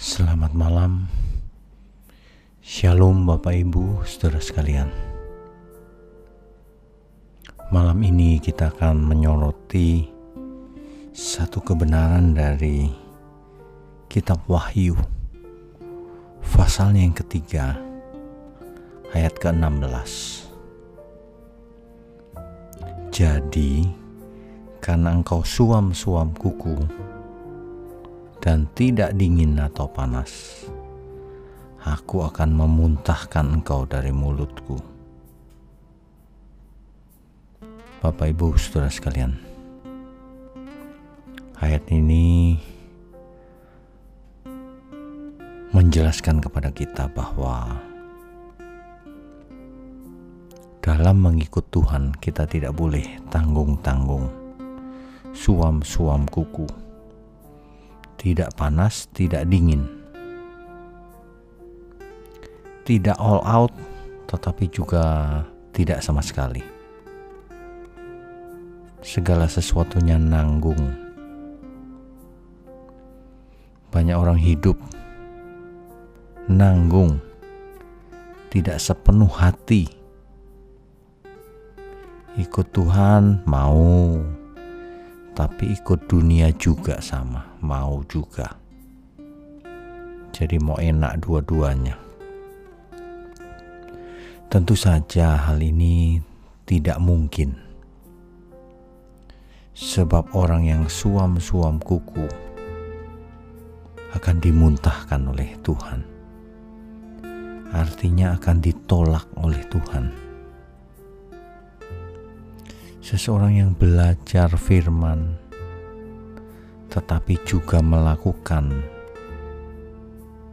Selamat malam, Shalom Bapak Ibu, saudara sekalian. Malam ini kita akan menyoroti satu kebenaran dari Kitab Wahyu, pasalnya yang ketiga, ayat ke-16. Jadi, karena engkau suam-suam kuku, dan tidak dingin atau panas. Aku akan memuntahkan engkau dari mulutku. Bapak Ibu Saudara sekalian, ayat ini menjelaskan kepada kita bahwa dalam mengikut Tuhan kita tidak boleh tanggung-tanggung, suam-suam kuku tidak panas, tidak dingin, tidak all out, tetapi juga tidak sama sekali. Segala sesuatunya nanggung. Banyak orang hidup nanggung, tidak sepenuh hati. Ikut Tuhan mau tapi ikut dunia juga sama, mau juga. Jadi mau enak dua-duanya. Tentu saja hal ini tidak mungkin. Sebab orang yang suam-suam kuku akan dimuntahkan oleh Tuhan. Artinya akan ditolak oleh Tuhan seseorang yang belajar firman tetapi juga melakukan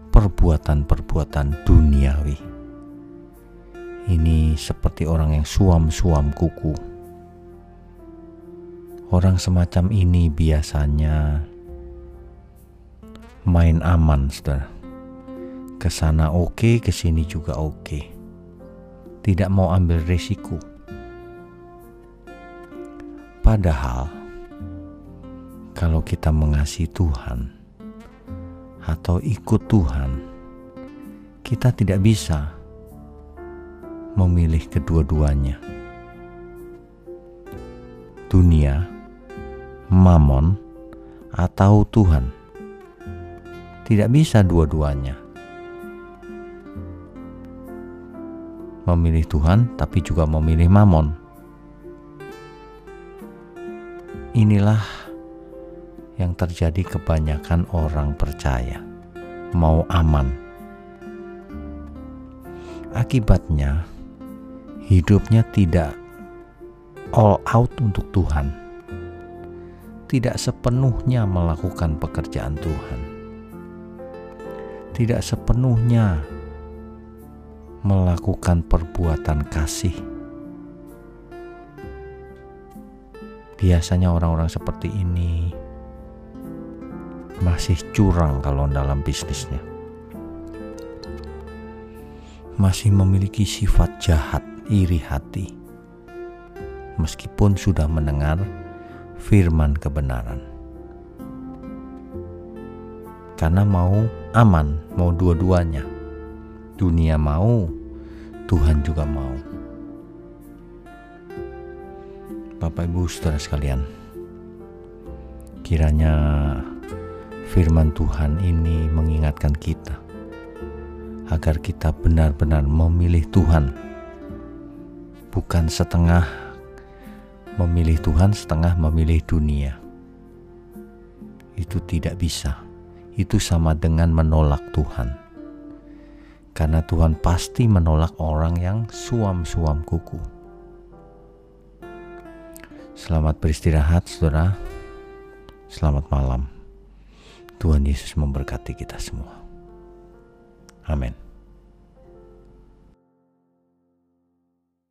perbuatan-perbuatan duniawi. Ini seperti orang yang suam-suam kuku. Orang semacam ini biasanya main aman, saudara. Ke sana oke, ke sini juga oke. Tidak mau ambil risiko Padahal, kalau kita mengasihi Tuhan atau ikut Tuhan, kita tidak bisa memilih kedua-duanya. Dunia, mamon, atau Tuhan. Tidak bisa dua-duanya. Memilih Tuhan, tapi juga memilih mamon Inilah yang terjadi kebanyakan orang percaya, mau aman. Akibatnya, hidupnya tidak all out untuk Tuhan, tidak sepenuhnya melakukan pekerjaan Tuhan, tidak sepenuhnya melakukan perbuatan kasih Biasanya orang-orang seperti ini masih curang kalau dalam bisnisnya. Masih memiliki sifat jahat, iri hati. Meskipun sudah mendengar firman kebenaran. Karena mau aman, mau dua-duanya. Dunia mau, Tuhan juga mau. Bapak Ibu Saudara sekalian, kiranya firman Tuhan ini mengingatkan kita agar kita benar-benar memilih Tuhan, bukan setengah memilih Tuhan, setengah memilih dunia. Itu tidak bisa, itu sama dengan menolak Tuhan, karena Tuhan pasti menolak orang yang suam-suam kuku. Selamat beristirahat, saudara. Selamat malam. Tuhan Yesus memberkati kita semua. Amin.